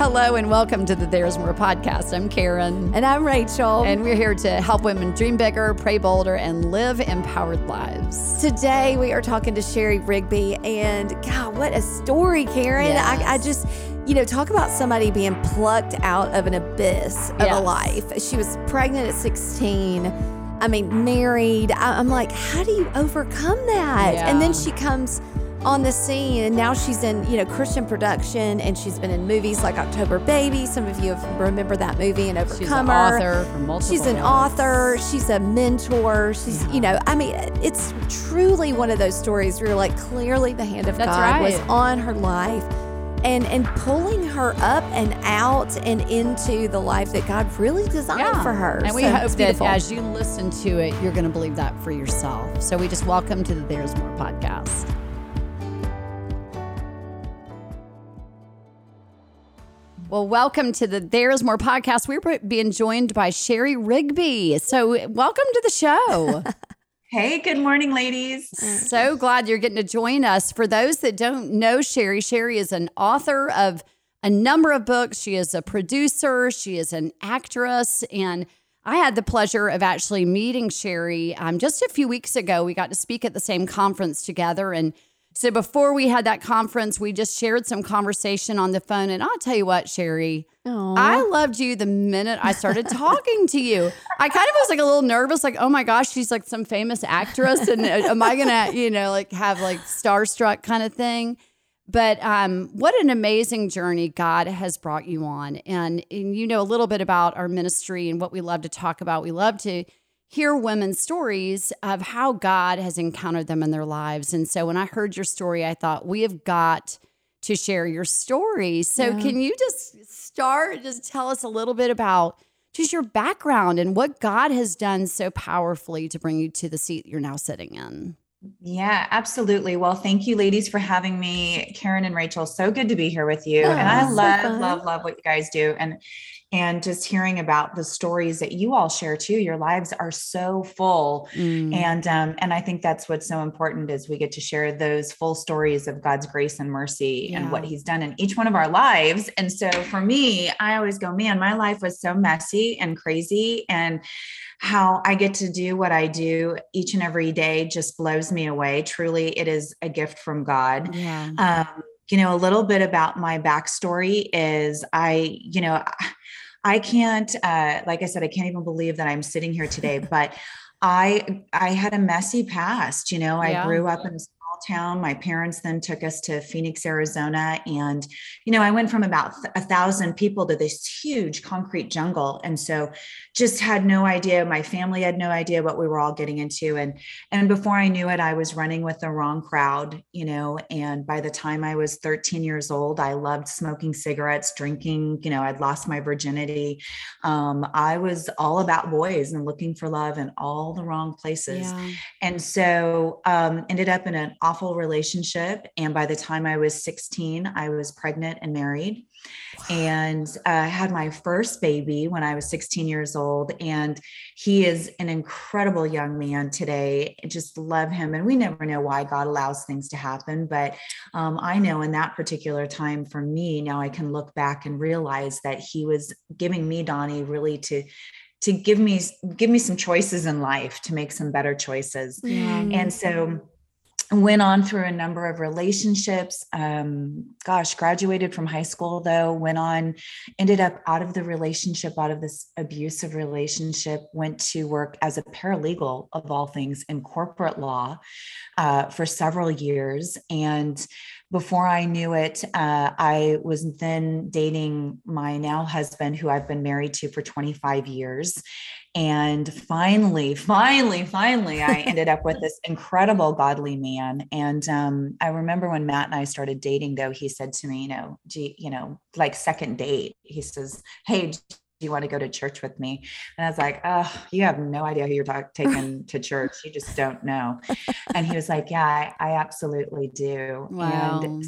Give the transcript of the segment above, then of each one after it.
Hello and welcome to the There's More podcast. I'm Karen. And I'm Rachel. And we're here to help women dream bigger, pray bolder, and live empowered lives. Today we are talking to Shari Rigby. And God, what a story, Karen. Yes. I, I just, you know, talk about somebody being plucked out of an abyss of Yes. a life. She was pregnant at 16. I mean, married. I, I'm like, how do you overcome that? And then she comes on the scene and now she's in you know christian production and she's been in movies like october baby some of you have remember that movie and overcomer She's an author She's an author. She's a mentor. She's, you know, I mean, it's truly one of those stories where you're like, clearly the hand of That's God was on her life and and pulling her up and out and into the life that God really designed for her. And we So hope that as you listen to it, you're going to believe that for yourself. So we just welcome to the There's More podcast. Well, welcome to the There's More podcast. We're being joined by Shari Rigby. So, welcome to the show. Hey, good morning, ladies. so glad you're getting to join us. For those that don't know Shari, Shari is an author of a number of books. She is a producer, she is an actress, and I had the pleasure of actually meeting Shari um, just a few weeks ago. We got to speak at the same conference together. And so before we had that conference, we just shared some conversation on the phone. And I'll tell you what, Shari, Aw. I loved you the minute I started talking to you. I kind of was like a little nervous, like, oh my gosh, she's like some famous actress, and uh, am I gonna, you know, like have like starstruck kind of thing? But um, what an amazing journey God has brought you on, and and you know a little bit about our ministry and what we love to talk about. We love to hear women's stories of how God has encountered them in their lives. And so when I heard your story, I thought we have got to share your story. So Yeah. can you just start just tell us a little bit about just your background and what God has done so powerfully to bring you to the seat you're now sitting in? Yeah, absolutely. Well, thank you, ladies, for having me. Karen and Rachel, so good to be here with you. and I Oh, so love, fun. love, love what you guys do. And and just hearing about the stories that you all share too. Your lives are so full. Mm. And um, and I think that's what's so important is we get to share those full stories of God's grace and mercy and what He's done in each one of our lives. And so for me, I always go, man, my life was so messy and crazy, and how I get to do what I do each and every day just blows me away. Truly, it is a gift from God. Yeah. Um, you know, a little bit about my backstory is I, you know, I can't, uh, like I said, I can't even believe that I'm sitting here today, but I, I had a messy past, you know, I Yeah. grew up in a town. My parents then took us to Phoenix, Arizona. And, you know, I went from about a thousand people to this huge concrete jungle. And so just had no idea. My family had no idea what we were all getting into. And, and before I knew it, I was running with the wrong crowd, you know. And by the time I was 13 years old, I loved smoking cigarettes, drinking, you know, I'd lost my virginity. Um, I was all about boys and looking for love in all the wrong places. Yeah. And so um, ended up in an awful relationship. And by the time I was 16, I was pregnant and married and uh, had my first baby when I was 16 years old. And he is an incredible young man today. I Just love him. And we never know why God allows things to happen. But um, I know in that particular time for me, now I can look back and realize that he was giving me, Donnie, really to to give me give me some choices in life to make some better choices Yeah. and so went on through a number of relationships um gosh graduated from high school though went on ended up out of the relationship out of this abusive relationship went to work as a paralegal of all things in corporate law uh, for several years and before I knew it, uh, I was then dating my now husband, who I've been married to for 25 years. And finally, finally, finally, I ended up with this incredible godly man. And um, I remember when Matt and I started dating, though, he said to me, you know, gee, you know, like second date, he says, Hey, do you want to go to church with me? And I was like, oh, you have no idea who you're talk- taking to church. You just don't know. And he was like, yeah, I, I absolutely do. Wow. And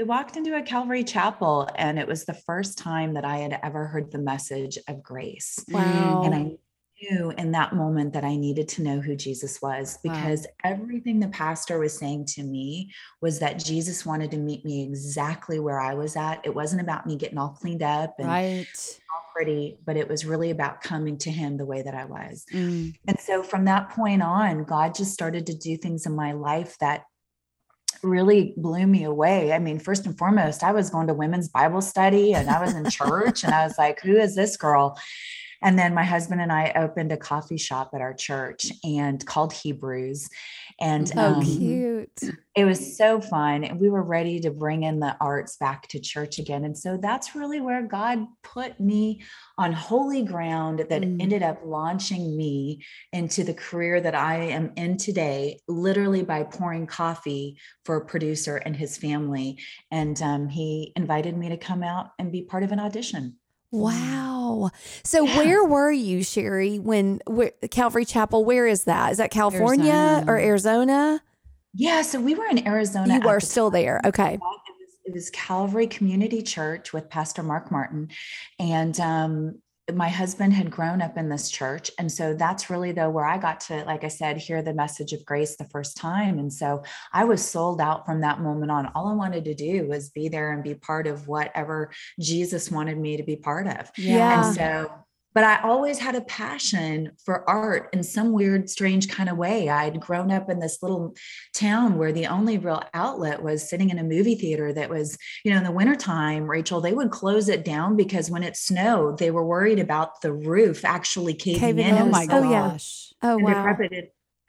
we walked into a Calvary chapel and it was the first time that I had ever heard the message of grace. Wow. And I knew in that moment that I needed to know who Jesus was because wow. everything the pastor was saying to me was that Jesus wanted to meet me exactly where I was at. It wasn't about me getting all cleaned up and right. all pretty, but it was really about coming to him the way that I was. Mm. And so from that point on, God just started to do things in my life that really blew me away. I mean, first and foremost, I was going to women's Bible study and I was in church and I was like, who is this girl? And then my husband and I opened a coffee shop at our church and called Hebrews. And oh, um, cute. It was so fun. And we were ready to bring in the arts back to church again. And so that's really where God put me on holy ground that mm. ended up launching me into the career that I am in today, literally by pouring coffee for a producer and his family. And um, he invited me to come out and be part of an audition. Wow. So yeah. where were you, Shari, when where, Calvary Chapel, where is that? Is that California Arizona. or Arizona? Yeah, so we were in Arizona. You were the still time. there. Okay. It was, it was, Calvary Community Church with Pastor Mark Martin. And um, my husband had grown up in this church and so that's really though where i got to like i said hear the message of grace the first time. And so i was sold out from that moment on. All i wanted to do was be there and be part of whatever jesus wanted me to be part of. Yeah. and so but I always had a passion for art in some weird, strange kind of way. I'd grown up in this little town where the only real outlet was sitting in a movie theater that was, you know, in the wintertime, Rachel, they would close it down because when it snowed, they were worried about the roof actually caving, caving in. Oh my gosh. Oh, wow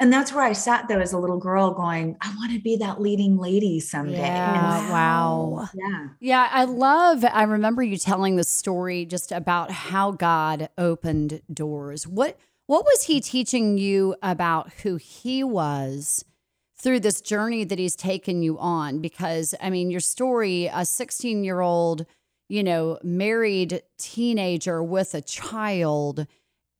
and that's where I sat though as a little girl going, I want to be that leading lady someday. Yeah. wow. Yeah. Yeah. I love, I remember you telling the story just about how God opened doors. What, what was he teaching you about who he was through this journey that he's taken you on? Because I mean, your story, a 16 year old, you know, married teenager with a child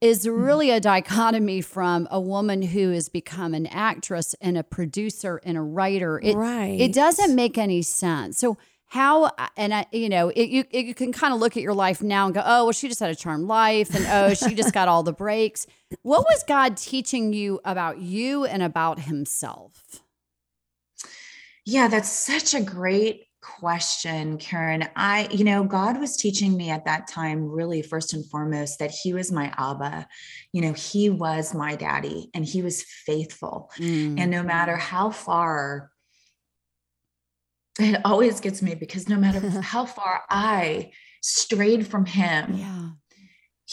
is mm-hmm. really a dichotomy from a woman who has become an actress and a producer and a writer. It, right. It doesn't make any sense. So how and I, you know, it, you you can kind of look at your life now and go, oh, well, she just had a charmed life, and oh, she just got all the breaks. What was God teaching you about you and about Himself? Yeah, that's such a great question, Karen. I, you know, God was teaching me at that time, really, first and foremost, that He was my Abba. You know, He was my daddy and He was faithful. Mm. And no matter how far, it always gets me because no matter how far I strayed from Him, yeah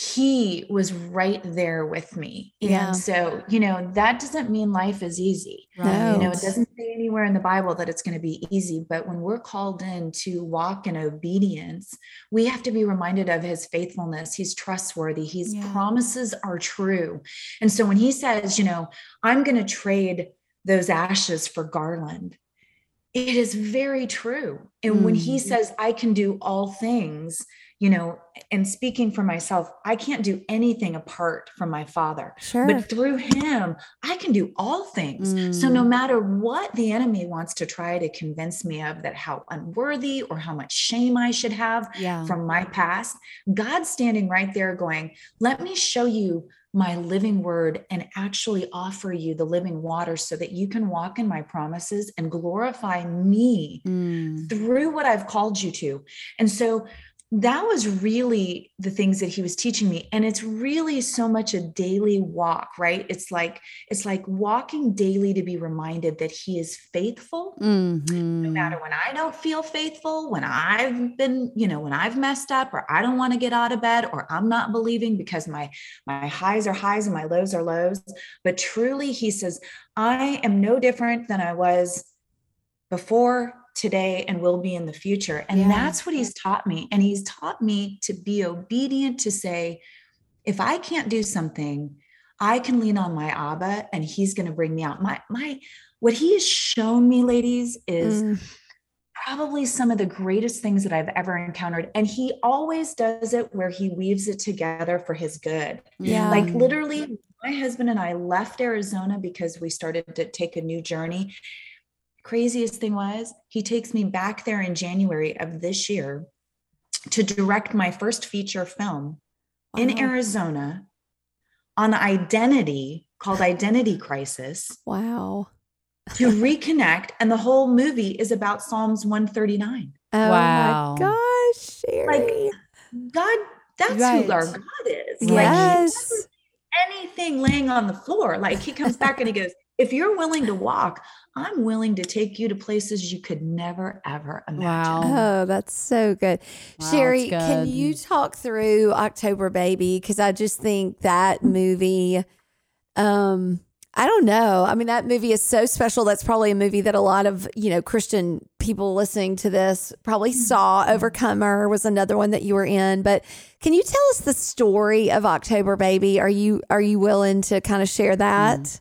he was right there with me. Yeah. And so, you know, that doesn't mean life is easy. Right. You know, it doesn't say anywhere in the Bible that it's going to be easy, but when we're called in to walk in obedience, we have to be reminded of his faithfulness. He's trustworthy. His yeah. promises are true. And so when he says, you know, I'm going to trade those ashes for garland, it is very true. And mm. when he mm. says, I can do all things, you know, and speaking for myself, I can't do anything apart from my father. Sure. But through him, I can do all things. Mm. So no mm. matter what the enemy wants to try to convince me of that how unworthy or how much shame I should have yeah. from my past, God's standing right there going, let me show you my living word and actually offer you the living water so that you can walk in my promises and glorify me mm. through what I've called you to. And so that was really the things that he was teaching me. And it's really so much a daily walk right? It's like it's like walking daily to be reminded that he is faithful. Mm-hmm. no matter when i don't feel faithful when i've been you know when i've messed up or i don't want to get out of bed or i'm not believing because my my highs are highs and my lows are lows. But truly he says i am no different than i was before today and will be in the future. And yeah. that's what he's taught me. And he's taught me to be obedient to say, if I can't do something, I can lean on my Abba and he's going to bring me out. My, my, what he has shown me, ladies, is mm. probably some of the greatest things that I've ever encountered. And he always does it where he weaves it together for his good. Yeah. Like literally, my husband and I left Arizona because we started to take a new journey craziest thing was he takes me back there in January of this year to direct my first feature film wow. in Arizona on identity called Identity Crisis Wow. to reconnect. And the whole movie is about Psalms 139. Oh Wow. my gosh, Shari. God, that's Right. who our God is. Like, he yes. doesn't anything laying on the floor. Like he comes back and he goes, if you're willing to walk, I'm willing to take you to places you could never, ever imagine. Wow. Oh, that's so good. Wow, Shari, that's can you talk through October Baby? Because I just think that movie, um, I don't know. I mean, that movie is so special. That's probably a movie that a lot of, you know, Christian people listening to this probably saw. Overcomer was another one that you were in. But can you tell us the story of October Baby? Are you are you willing to kind of share that?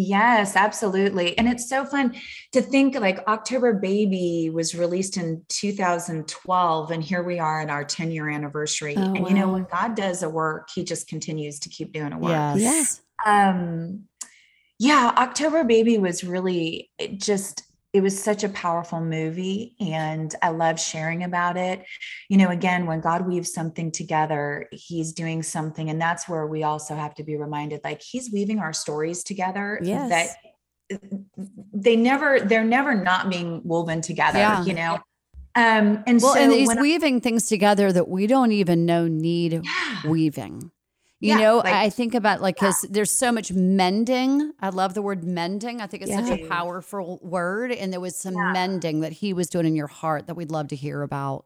Yes, absolutely. And it's so fun to think like October Baby was released in 2012, and here we are in our 10 year anniversary. Oh, and you know, when God does a work, he just continues to keep doing a work. Yes. um yeah october baby was really just it was such a powerful movie and i love sharing about it you know again when god weaves something together he's doing something and that's where we also have to be reminded like he's weaving our stories together Yes. that they never they're never not being woven together Yeah. you know um and Well, so and he's when I- weaving things together that we don't even know need Yeah. weaving. You Yeah, know, like- I think about like because there's so much mending. I love the word mending. I think it's such a powerful word, and there was some Yeah. mending that he was doing in your heart that we'd love to hear about.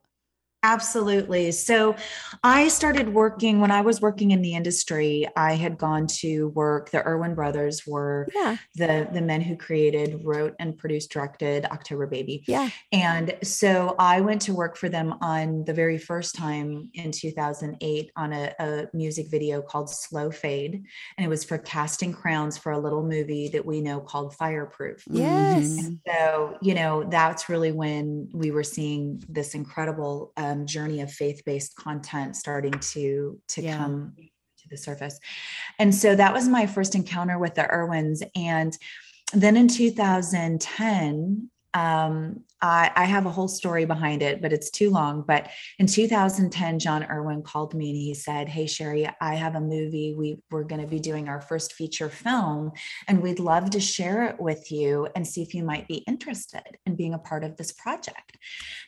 Absolutely. So I started working when I was working in the industry. I had gone to work. The Erwin brothers were Yeah. the the men who created, wrote, and produced, directed October Baby. Yeah. And so I went to work for them on the very first time in 2008 on a, a music video called Slow Fade. And it was for casting crowns for a little movie that we know called Fireproof. Yes. Mhm. So, you know, that's really when we were seeing this incredible um, journey of faith-based content starting to to Yeah. come to the surface. And so that was my first encounter with the Erwins. And then in 2010, um, I, I have a whole story behind it, but it's too long. But in 2010, Jon Erwin called me and he said, Hey, Shari, I have a movie. We, we're going to be doing our first feature film, and we'd love to share it with you and see if you might be interested in being a part of this project.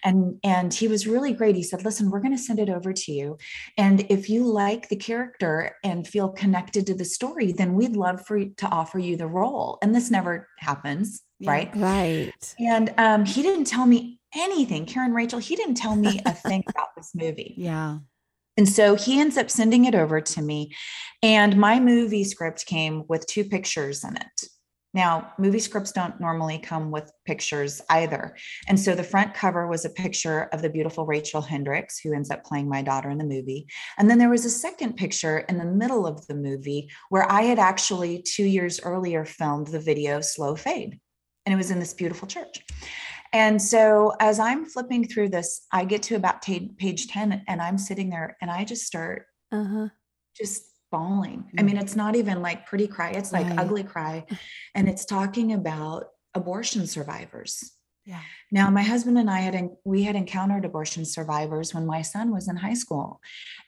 And, and he was really great. He said, Listen, we're going to send it over to you. And if you like the character and feel connected to the story, then we'd love for to offer you the role. And this never happens. Right? Right. And um, he didn't tell me anything. Karen Rachel, he didn't tell me a thing about this movie. Yeah. And so he ends up sending it over to me. And my movie script came with two pictures in it. Now, movie scripts don't normally come with pictures either. And so the front cover was a picture of the beautiful Rachel Hendrix, who ends up playing my daughter in the movie. And then there was a second picture in the middle of the movie where I had actually two years earlier filmed the video Slow Fade. And it was in this beautiful church. And so as I'm flipping through this, I get to about ta- page 10 and I'm sitting there and I just start Uh huh. just bawling. I mean, it's not even like pretty cry, it's like Right. ugly cry. And it's talking about abortion survivors. Yeah. Now, my husband and I had we had encountered abortion survivors when my son was in high school,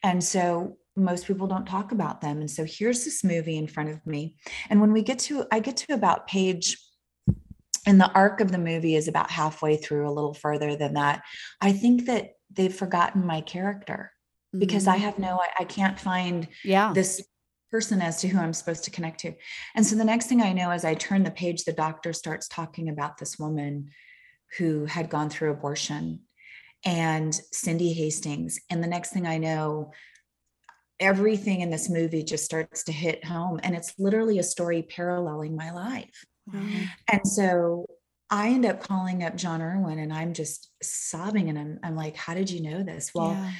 and so most people don't talk about them. And so here's this movie in front of me, and when we get to I get to about page, and the arc of the movie is about halfway through, a little further than that. I think that they've forgotten my character because I mm-hmm. have no, I, I can't find Yeah. this person as to who I'm supposed to connect to. And so the next thing I know, as I turn the page, the doctor starts talking about this woman who had gone through abortion and Cindy Hastings. And the next thing I know, everything in this movie just starts to hit home. And it's literally a story paralleling my life. Wow. And so I end up calling up Jon Erwin and I'm just sobbing. And I'm, I'm like, how did you know this? Well, Yeah.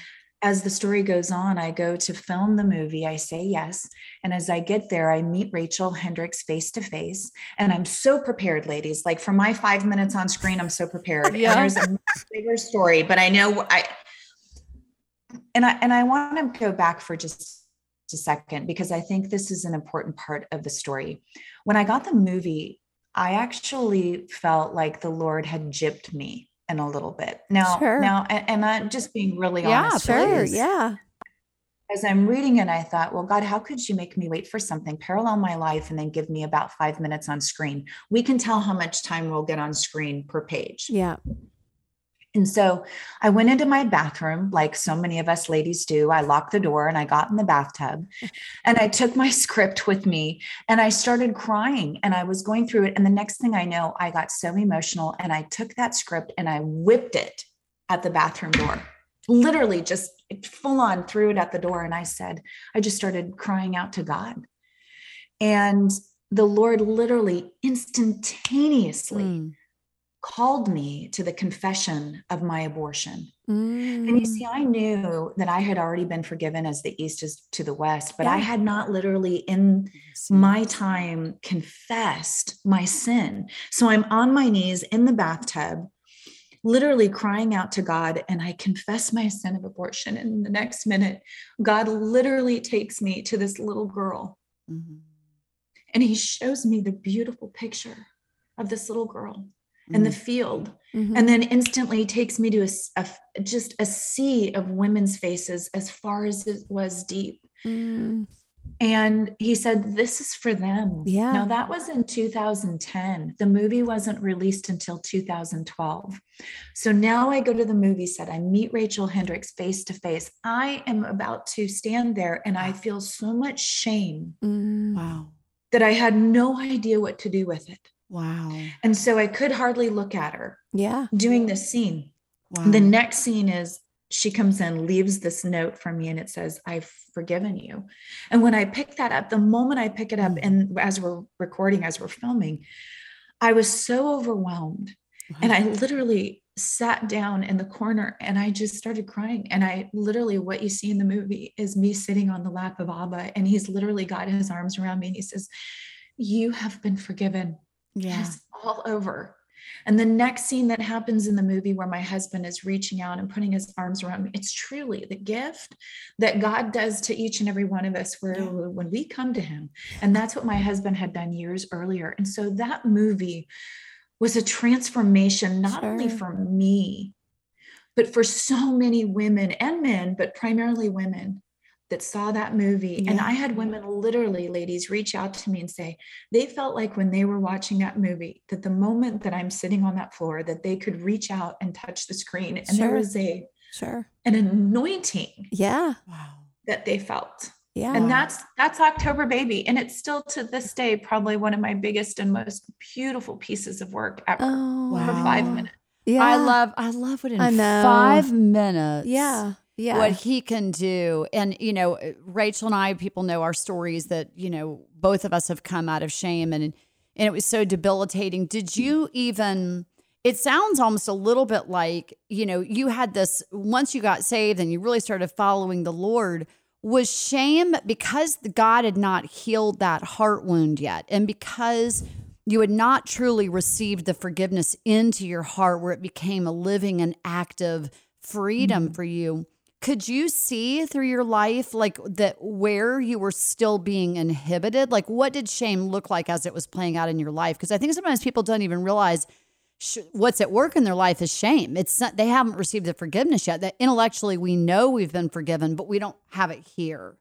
as the story goes on, I go to film the movie. I say yes. And as I get there, I meet Rachel Hendrix face to face. And I'm so prepared, ladies. Like for my five minutes on screen, I'm so prepared. Yeah. And there's a much bigger story, but I know I and I and I want to go back for just a second because I think this is an important part of the story. When I got the movie, I actually felt like the Lord had gypped me in a little bit. Now, Sure. now, and, and I'm just being really Yeah, honest. Sure. with. Yeah. as I'm reading it, I thought, well, God, how could you make me wait for something, parallel my life, and then give me about five minutes on screen? We can tell how much time we'll get on screen per page. Yeah. And so I went into my bathroom, like so many of us ladies do. I locked the door and I got in the bathtub and I took my script with me and I started crying and I was going through it. And the next thing I know, I got so emotional and I took that script and I whipped it at the bathroom door, literally just full on threw it at the door. And I said, I just started crying out to God. And the Lord literally instantaneously. Mm called me to the confession of my abortion. Mm. And you see, mm. I knew that I had already been forgiven as the East is to the West, but yeah. I had not literally in my time confessed my sin. So I'm on my knees in the bathtub, literally crying out to God, and I confess my sin of abortion. And the next minute, God literally takes me to this little girl. Mm-hmm. And he shows me the beautiful picture of this little girl in the mm. field. Mm-hmm. and then instantly takes me to a, a, just a sea of women's faces as far as it was deep. Mm. and he said this is for them. Yeah. Now that was in 2010 the movie wasn't released until 2012 so now i go to the movie set. I meet rachel hendrix face to face. I am about to stand there and i feel so much shame mm. wow. that i had no idea what to do with it Wow. And so I could hardly look at her. Yeah. Doing this scene. Wow. The next scene is she comes in, leaves this note for me, and it says, I've forgiven you. And when I pick that up, the moment I pick it up, mm. and as we're recording, as we're filming, I was so overwhelmed. Wow. And I literally sat down in the corner and I just started crying. And I literally, what you see in the movie is me sitting on the lap of Abba, and he's literally got his arms around me and he says, You have been forgiven. Yeah. It's all over. And the next scene that happens in the movie where my husband is reaching out and putting his arms around me, it's truly the gift that God does to each and every one of us where yeah. when we come to him. And that's what my husband had done years earlier. And so that movie was a transformation, not sure. only for me, but for so many women and men, but primarily women that saw that movie. Yeah. And I had women literally, ladies, reach out to me and say they felt like when they were watching that movie, that the moment that I'm sitting on that floor, that they could reach out and touch the screen. And sure. there was a sure an anointing. Yeah. Wow. That they felt. Yeah. And that's that's October Baby. And it's still to this day probably one of my biggest and most beautiful pieces of work ever oh, for wow. five minutes. Yeah. I love I love what it in five minutes. Yeah yeah. what he can do. And, you know, Rachel and I, people know our stories that, you know, both of us have come out of shame and, and it was so debilitating. Did you even, it sounds almost a little bit like, you know, you had this, once you got saved and you really started following the Lord, was shame because God had not healed that heart wound yet. And because you had not truly received the forgiveness into your heart where it became a living and active freedom mm-hmm. for you could you see through your life like that where you were still being inhibited? Like what did shame look like as it was playing out in your life? Because i think sometimes people don't even realize sh- what's at work in their life is shame. It's not, they haven't received the forgiveness yet. That intellectually we know we've been forgiven but we don't have it here.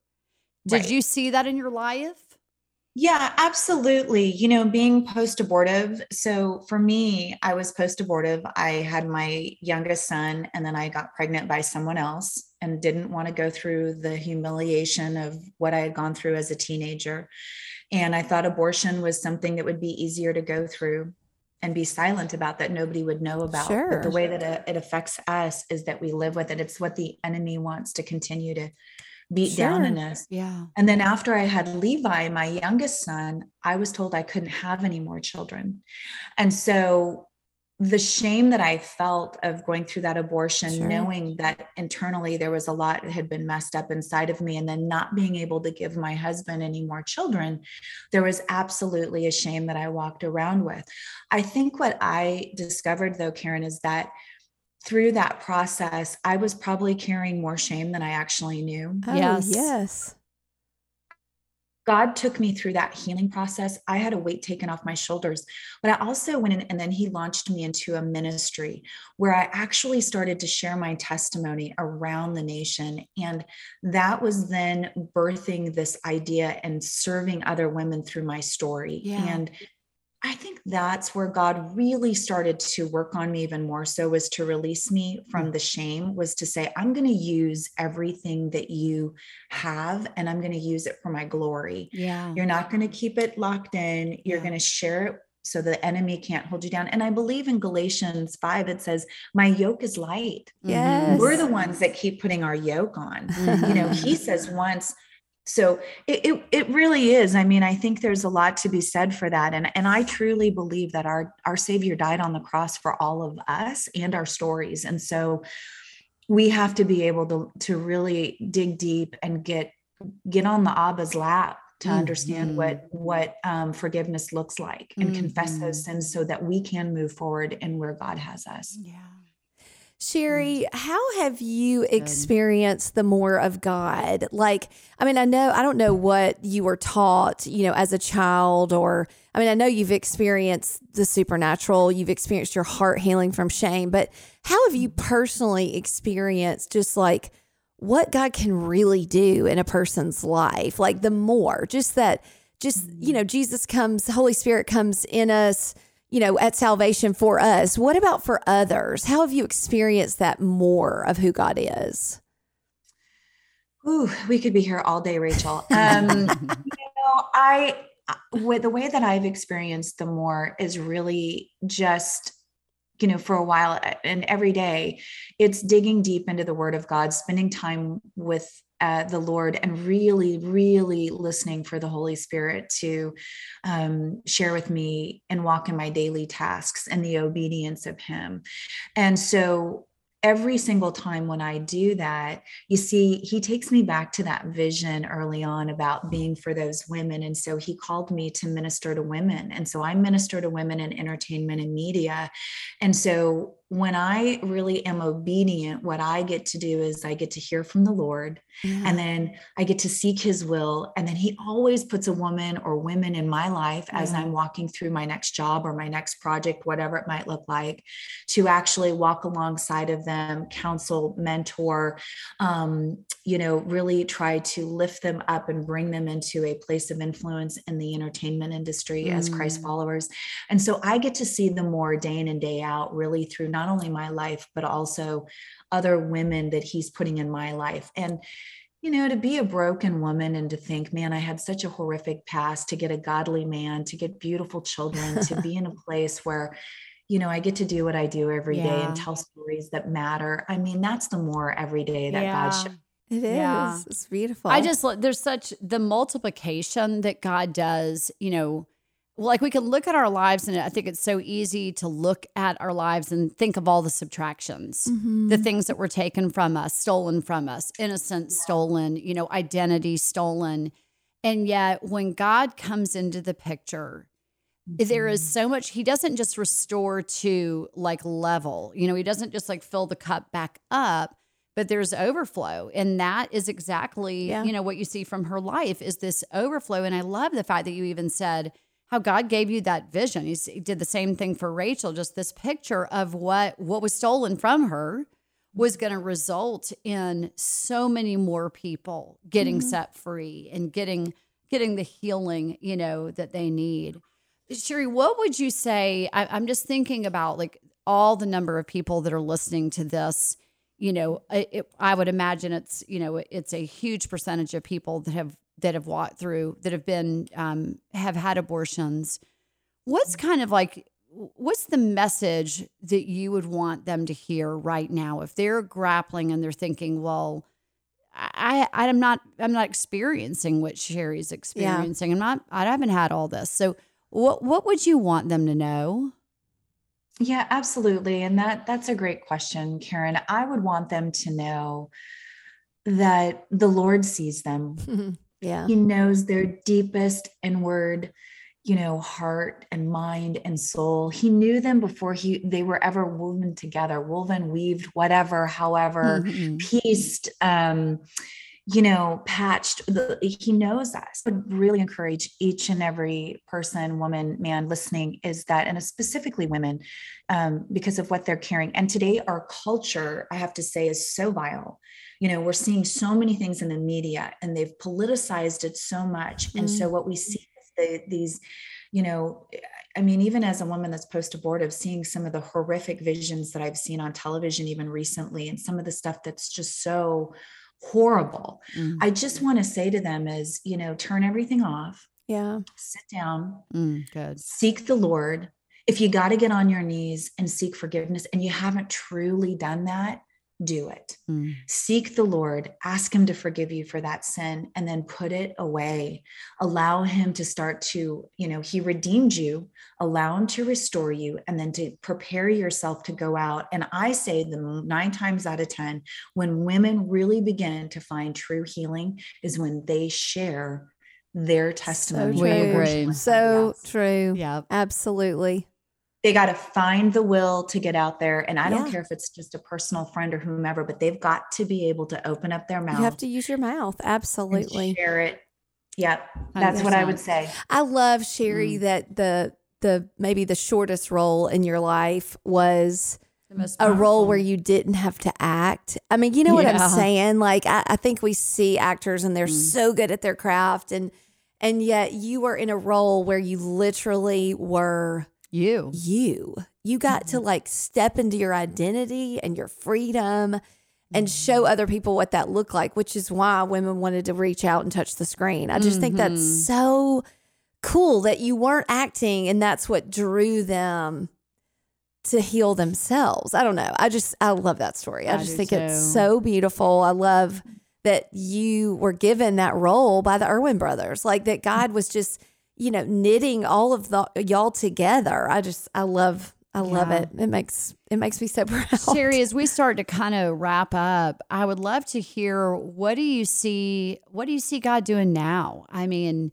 Did right. you see that in your life yeah, absolutely. You know, being post abortive. So for me, I was post abortive. I had my youngest son, and then I got pregnant by someone else and didn't want to go through the humiliation of what I had gone through as a teenager. And I thought abortion was something that would be easier to go through and be silent about that nobody would know about. Sure. But the way that it affects us is that we live with it. It's what the enemy wants to continue to beat sure. down in us. Yeah. And then after I had Levi, my youngest son, I was told I couldn't have any more children. And so the shame that I felt of going through that abortion, sure. knowing that internally there was a lot that had been messed up inside of me, and then not being able to give my husband any more children, there was absolutely a shame that I walked around with. I think what I discovered though, Karen, is that through that process, I was probably carrying more shame than I actually knew. Oh, yes. Yes. God took me through that healing process. I had a weight taken off my shoulders, but I also went in and then he launched me into a ministry where I actually started to share my testimony around the nation. And that was then birthing this idea and serving other women through my story. Yeah. And I think that's where God really started to work on me even more so was to release me from the shame was to say I'm going to use everything that you have and I'm going to use it for my glory. Yeah. You're not going to keep it locked in. You're yeah. going to share it so the enemy can't hold you down. And I believe in Galatians 5 it says my yoke is light. Yes. We're the ones that keep putting our yoke on. Mm-hmm. You know, he says once so it, it, it really is i mean i think there's a lot to be said for that and and i truly believe that our our savior died on the cross for all of us and our stories and so we have to be able to to really dig deep and get get on the abba's lap to mm-hmm. understand what what um, forgiveness looks like and mm-hmm. confess those mm-hmm. sins so that we can move forward in where god has us yeah Shari, mm. how have you experienced the more of God? Like, I mean, I know, I don't know what you were taught, you know, as a child, or, I mean, I know you've experienced the supernatural, you've experienced your heart healing from shame, but how have you mm. personally experienced just like what God can really do in a person's life? Like, the more, just that, just, you mm. know, Jesus comes, Holy Spirit comes in us you know, at salvation for us. What about for others? How have you experienced that more of who God is? Ooh, we could be here all day, Rachel. Um, you know, I with the way that I've experienced the more is really just you know for a while and every day it's digging deep into the word of god spending time with the Lord and really, really listening for the Holy Spirit to um, share with me and walk in my daily tasks and the obedience of Him. And so every single time when I do that, you see, he takes me back to that vision early on about being for those women. And so he called me to minister to women. And so I minister to women in entertainment and media. And so when I really am obedient, what I get to do is I get to hear from the Lord yeah. and then I get to seek his will. And then he always puts a woman or women in my life as yeah. I'm walking through my next job or my next project, whatever it might look like, to actually walk alongside of them, counsel, mentor, um, you know, really try to lift them up and bring them into a place of influence in the entertainment industry mm. as Christ mm. followers. And so I get to see them more day in and day out, really through not only my life, but also other women that he's putting in my life. And you know, to be a broken woman and to think, man, I had such a horrific past, to get a godly man, to get beautiful children, to be in a place where, you know, I get to do what I do every yeah. day and tell stories that matter. I mean, that's the more every day that yeah. God it is. Yeah. It's beautiful. I just there's such the multiplication that God does, you know, like we can look at our lives and I think it's so easy to look at our lives and think of all the subtractions, mm-hmm. the things that were taken from us, stolen from us, innocence stolen, you know, identity stolen. And yet when God comes into the picture, mm-hmm. there is mm-hmm. so much he doesn't just restore to like level. You know, he doesn't just like fill the cup back up but there's overflow and that is exactly yeah. you know what you see from her life is this overflow and i love the fact that you even said how god gave you that vision. He's, he did the same thing for rachel. Just this picture of what what was stolen from her was going to result in so many more people getting mm-hmm. set free and getting getting the healing you know that they need. Shari what would you say I, i'm just thinking about like all the number of people that are listening to this. You know, it, I would imagine it's you know it's a huge percentage of people that have that have walked through that have been um, have had abortions. What's kind of like what's the message that you would want them to hear right now if they're grappling and they're thinking, well, I I'm not I'm not experiencing what Shari's experiencing. Yeah. I'm not I haven't had all this. So what what would you want them to know? Yeah, absolutely. And that that's a great question, Karen. I would want them to know that the Lord sees them. yeah. He knows their deepest inward, you know, heart and mind and soul. He knew them before he they were ever woven together, woven, weaved, whatever, however, mm-hmm. pieced um you know, patched. He knows us. I would really encourage each and every person, woman, man listening is that, and specifically women, um, because of what they're carrying. And today, our culture, I have to say, is so vile. You know, we're seeing so many things in the media and they've politicized it so much. Mm-hmm. And so, what we see is the, these, you know, I mean, even as a woman that's post abortive, seeing some of the horrific visions that I've seen on television, even recently, and some of the stuff that's just so horrible. Mm. I just want to say to them is, you know, turn everything off. Yeah. Sit down. Mm, good. Seek the Lord. If you got to get on your knees and seek forgiveness and you haven't truly done that, do it. Mm. Seek the Lord, ask Him to forgive you for that sin, and then put it away. Allow Him to start to, you know, He redeemed you, allow Him to restore you, and then to prepare yourself to go out. And I say the nine times out of 10, when women really begin to find true healing is when they share their testimony. So true. So true. Yeah. Absolutely they got to find the will to get out there. And I don't care if it's just a personal friend or whomever, but they've got to be able to open up their mouth. You have to use your mouth. Absolutely. Share it. Yep. That's 100%. what I would say. I love Shari mm. that the the maybe the shortest role in your life was a role where you didn't have to act. I mean, you know what I'm saying? Like I, I, think we see actors and they're mm. so good at their craft and and yet you were in a role where you literally were you. You. You got mm-hmm. to like step into your identity and your freedom and show mm-hmm. other people what that looked like, which is why women wanted to reach out and touch the screen. I just mm-hmm. think that's mm-hmm. so cool that you weren't acting and that's what drew them to heal themselves. I don't know. I just I love that story. I, I just think too. it's so beautiful. I love that you were given that role by the Erwin brothers. Like that God was just you know, knitting all of the y'all together. I just I love I love yeah. it. It makes it makes me so proud. Shari, as we start to kind of wrap up, I would love to hear what do you see what do you see God doing now? I mean,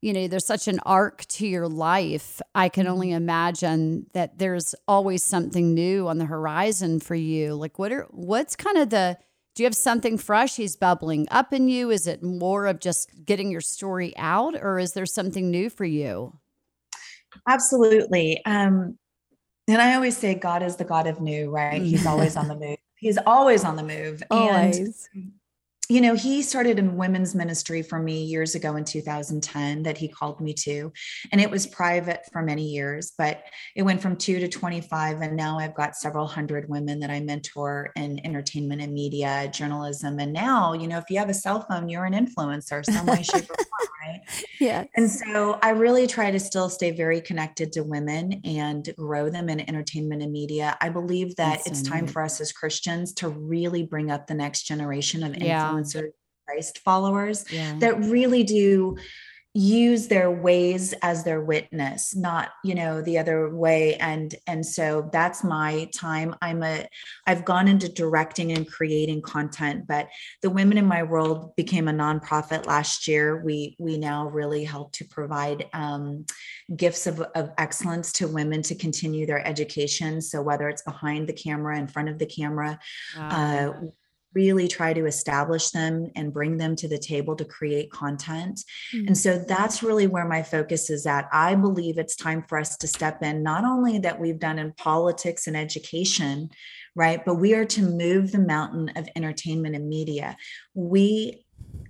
you know, there's such an arc to your life. I can only mm-hmm. imagine that there's always something new on the horizon for you. Like what are what's kind of the do you have something fresh he's bubbling up in you? Is it more of just getting your story out or is there something new for you? Absolutely. Um, and I always say God is the God of new, right? He's always on the move. He's always on the move. Always. And you know, he started in women's ministry for me years ago in 2010 that he called me to. And it was private for many years, but it went from two to 25. And now I've got several hundred women that I mentor in entertainment and media, journalism. And now, you know, if you have a cell phone, you're an influencer some way, shape, or form, right? Yeah. And so I really try to still stay very connected to women and grow them in entertainment and media. I believe that That's it's so time for us as Christians to really bring up the next generation of yeah. Influencers Christ followers yeah. that really do use their ways as their witness not you know the other way and and so that's my time i'm a i've gone into directing and creating content but the women in my world became a nonprofit last year we we now really help to provide um, gifts of, of excellence to women to continue their education so whether it's behind the camera in front of the camera wow. uh, really try to establish them and bring them to the table to create content. Mm-hmm. And so that's really where my focus is at. I believe it's time for us to step in, not only that we've done in politics and education, right, but we are to move the mountain of entertainment and media. We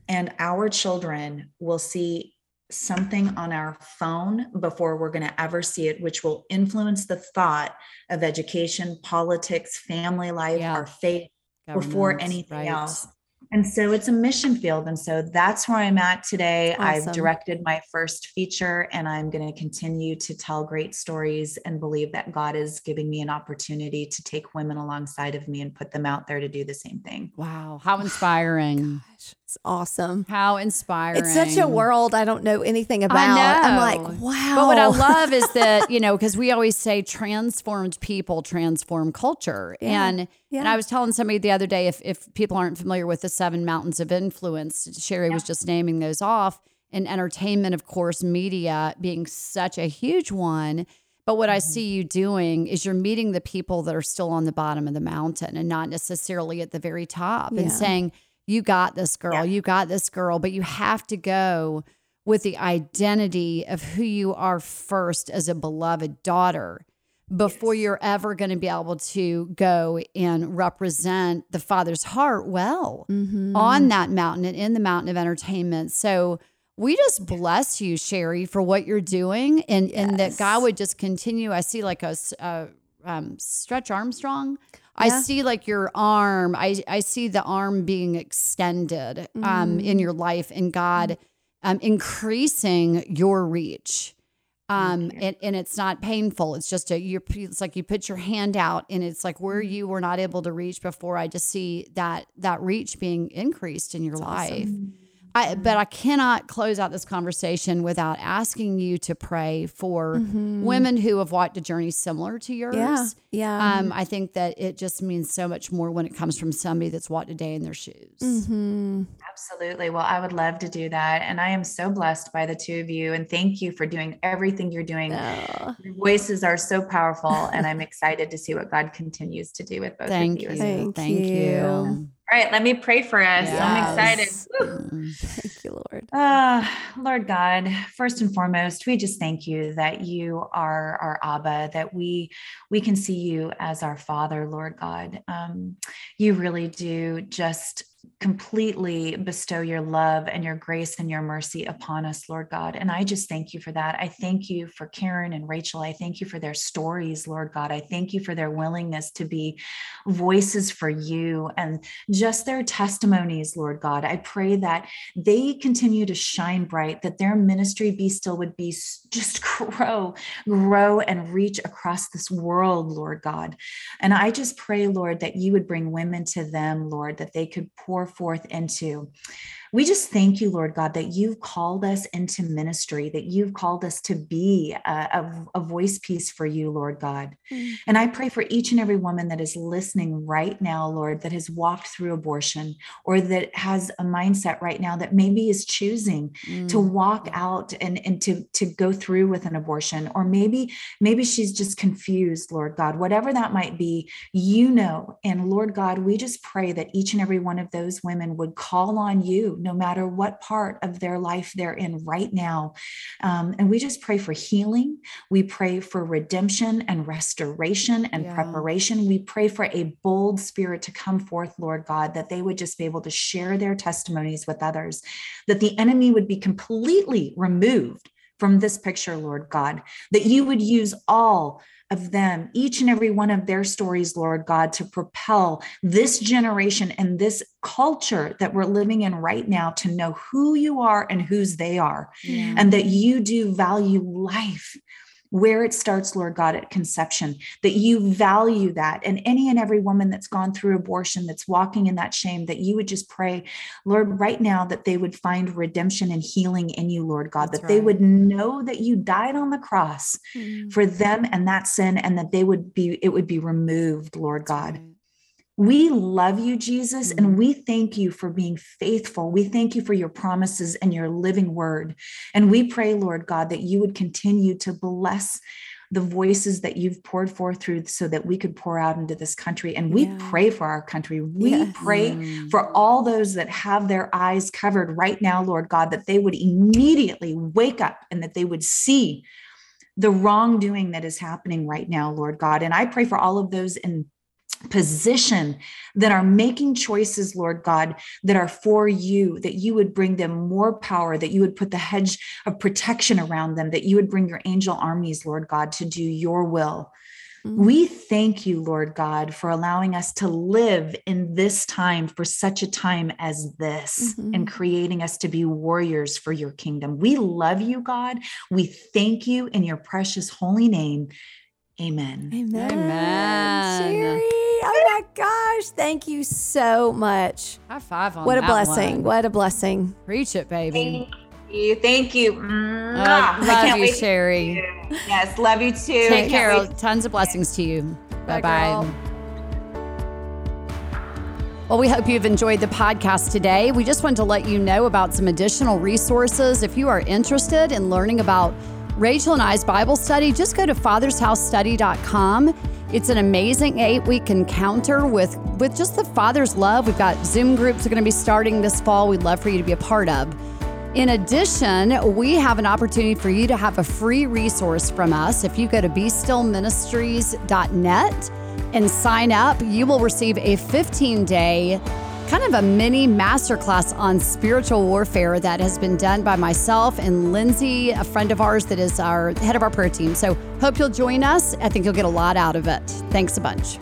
and our children will see something on our phone before we're going to ever see it, which will influence the thought of education, politics, family life, yeah. our faith, before anything right. else. And so it's a mission field. And so that's where I'm at today. Awesome. I've directed my first feature and I'm going to continue to tell great stories and believe that God is giving me an opportunity to take women alongside of me and put them out there to do the same thing. Wow. How inspiring. Gosh, it's awesome. How inspiring. It's such a world I don't know anything about. I am like, wow. But what I love is that, you know, because we always say transformed people transform culture. Yeah. And yeah. and I was telling somebody the other day, if if people aren't familiar with the seven mountains of influence, Shari yeah. was just naming those off. And entertainment, of course, media being such a huge one. But what mm-hmm. I see you doing is you're meeting the people that are still on the bottom of the mountain and not necessarily at the very top and saying, You got this girl. Yeah. You got this girl. But you have to go with the identity of who you are first as a beloved daughter before you're ever going to be able to go and represent the father's heart well Mm-hmm. on that mountain and in the mountain of entertainment. So we just bless you, Shari, for what you're doing, and and that God would just continue. I see like a, uh, um, Stretch Armstrong. I Yeah. see like your arm. I I see the arm being extended um, in your life, and God um, increasing your reach. Um, and, and it's not painful. It's just a you. It's like you put your hand out, and it's like where you were not able to reach before. I just see that that reach being increased in your life. I, but I cannot close out this conversation without asking you to pray for women who have walked a journey similar to yours. Yeah. Yeah. Um, I think that it just means so much more when it comes from somebody that's walked a day in their shoes. mm-hmm. Absolutely. Well, I would love to do that. And I am so blessed by the two of you. And thank you for doing everything you're doing. Oh, Your voices are so powerful. and I'm excited to see what God continues to do with both Thank of you. Thank you. Thank Thank you. you. All right, let me pray for us. I'm excited. Woo. Thank you, Lord. Uh, Lord God, first and foremost, we just thank you that you are our Abba, that we we can see you as our Father, Lord God. Um, you really do just completely bestow your love and your grace and your mercy upon us, Lord God. And I just thank you for that. I thank you for Karen and Rachel. I thank you for their stories, Lord God. I thank you for their willingness to be voices for you and just their testimonies, Lord God. I pray that they continue to shine bright, that their ministry be still would be just grow, grow and reach across this world, Lord God. And I just pray, Lord, that you would bring women to them, Lord, that they could pour forth into. We just thank you, Lord God, that you've called us into ministry, that you've called us to be a, a, a voice piece for you, Lord God. Mm. And I pray for each and every woman that is listening right now, Lord, that has walked through abortion or that has a mindset right now that maybe is choosing to Mm. walk out and, and to, to go through with an abortion. Or maybe, maybe she's just confused, Lord God, whatever that might be, you know. And Lord God, we just pray that each and every one of those women would call on you, no matter what part of their life they're in right now. Um, and we just pray for healing. We pray for redemption and restoration and Yeah. preparation. We pray for a bold spirit to come forth, Lord God, that they would just be able to share their testimonies with others, that the enemy would be completely removed from this picture, Lord God, that you would use all of them, each and every one of their stories, Lord God, to propel this generation and this culture that we're living in right now to know who you are and whose they are Yeah. and that you do value life where it starts, Lord God, at conception, that you value that. And any and every woman that's gone through abortion, that's walking in that shame, that you would just pray, Lord, right now, that they would find redemption and healing in you, Lord God, That's that they would know that you died on the cross Mm. for them and that sin, and that they would be, it would be removed, Lord God. Right. We love you, Jesus, and we thank you for being faithful. We thank you for your promises and your living word. And we pray, Lord God, that you would continue to bless the voices that you've poured forth through so that we could pour out into this country. And we Yeah. pray for our country. We Yes. pray Mm. for all those that have their eyes covered right now, Lord God, that they would immediately wake up and that they would see the wrongdoing that is happening right now, Lord God. And I pray for all of those in position that are making choices, Lord God, that are for you, that you would bring them more power, that you would put the hedge of protection around them, that you would bring your angel armies, Lord God, to do your will. Mm. We thank you, Lord God, for allowing us to live in this time for such a time as this Mhm. and creating us to be warriors for your kingdom. We love you, God. We thank you in your precious holy name. Amen. Amen. Amen. Shari. My gosh. Thank you so much. High five on What a blessing. one. What a blessing. Preach it, baby. Thank you. Thank you. Uh, Mwah. I love can't you, wait to Shari. you. Yes, love you too. Take Can't care. Tons of blessings to you. Bye Bye, bye. Well, we hope you've enjoyed the podcast today. We just wanted to let you know about some additional resources. If you are interested in learning about Rachel and I's Bible study, just go to fathershousestudy.com It's an amazing eight week encounter with, with just the Father's love. We've got Zoom groups are going to be starting this fall. We'd love for you to be a part of. In addition, we have an opportunity for you to have a free resource from us. If you go to bestillministries.net and sign up, you will receive a 15 day kind of a mini masterclass on spiritual warfare that has been done by myself and Lindsay, a friend of ours that is our head of our prayer team. So, hope you'll join us. I think you'll get a lot out of it. Thanks a bunch.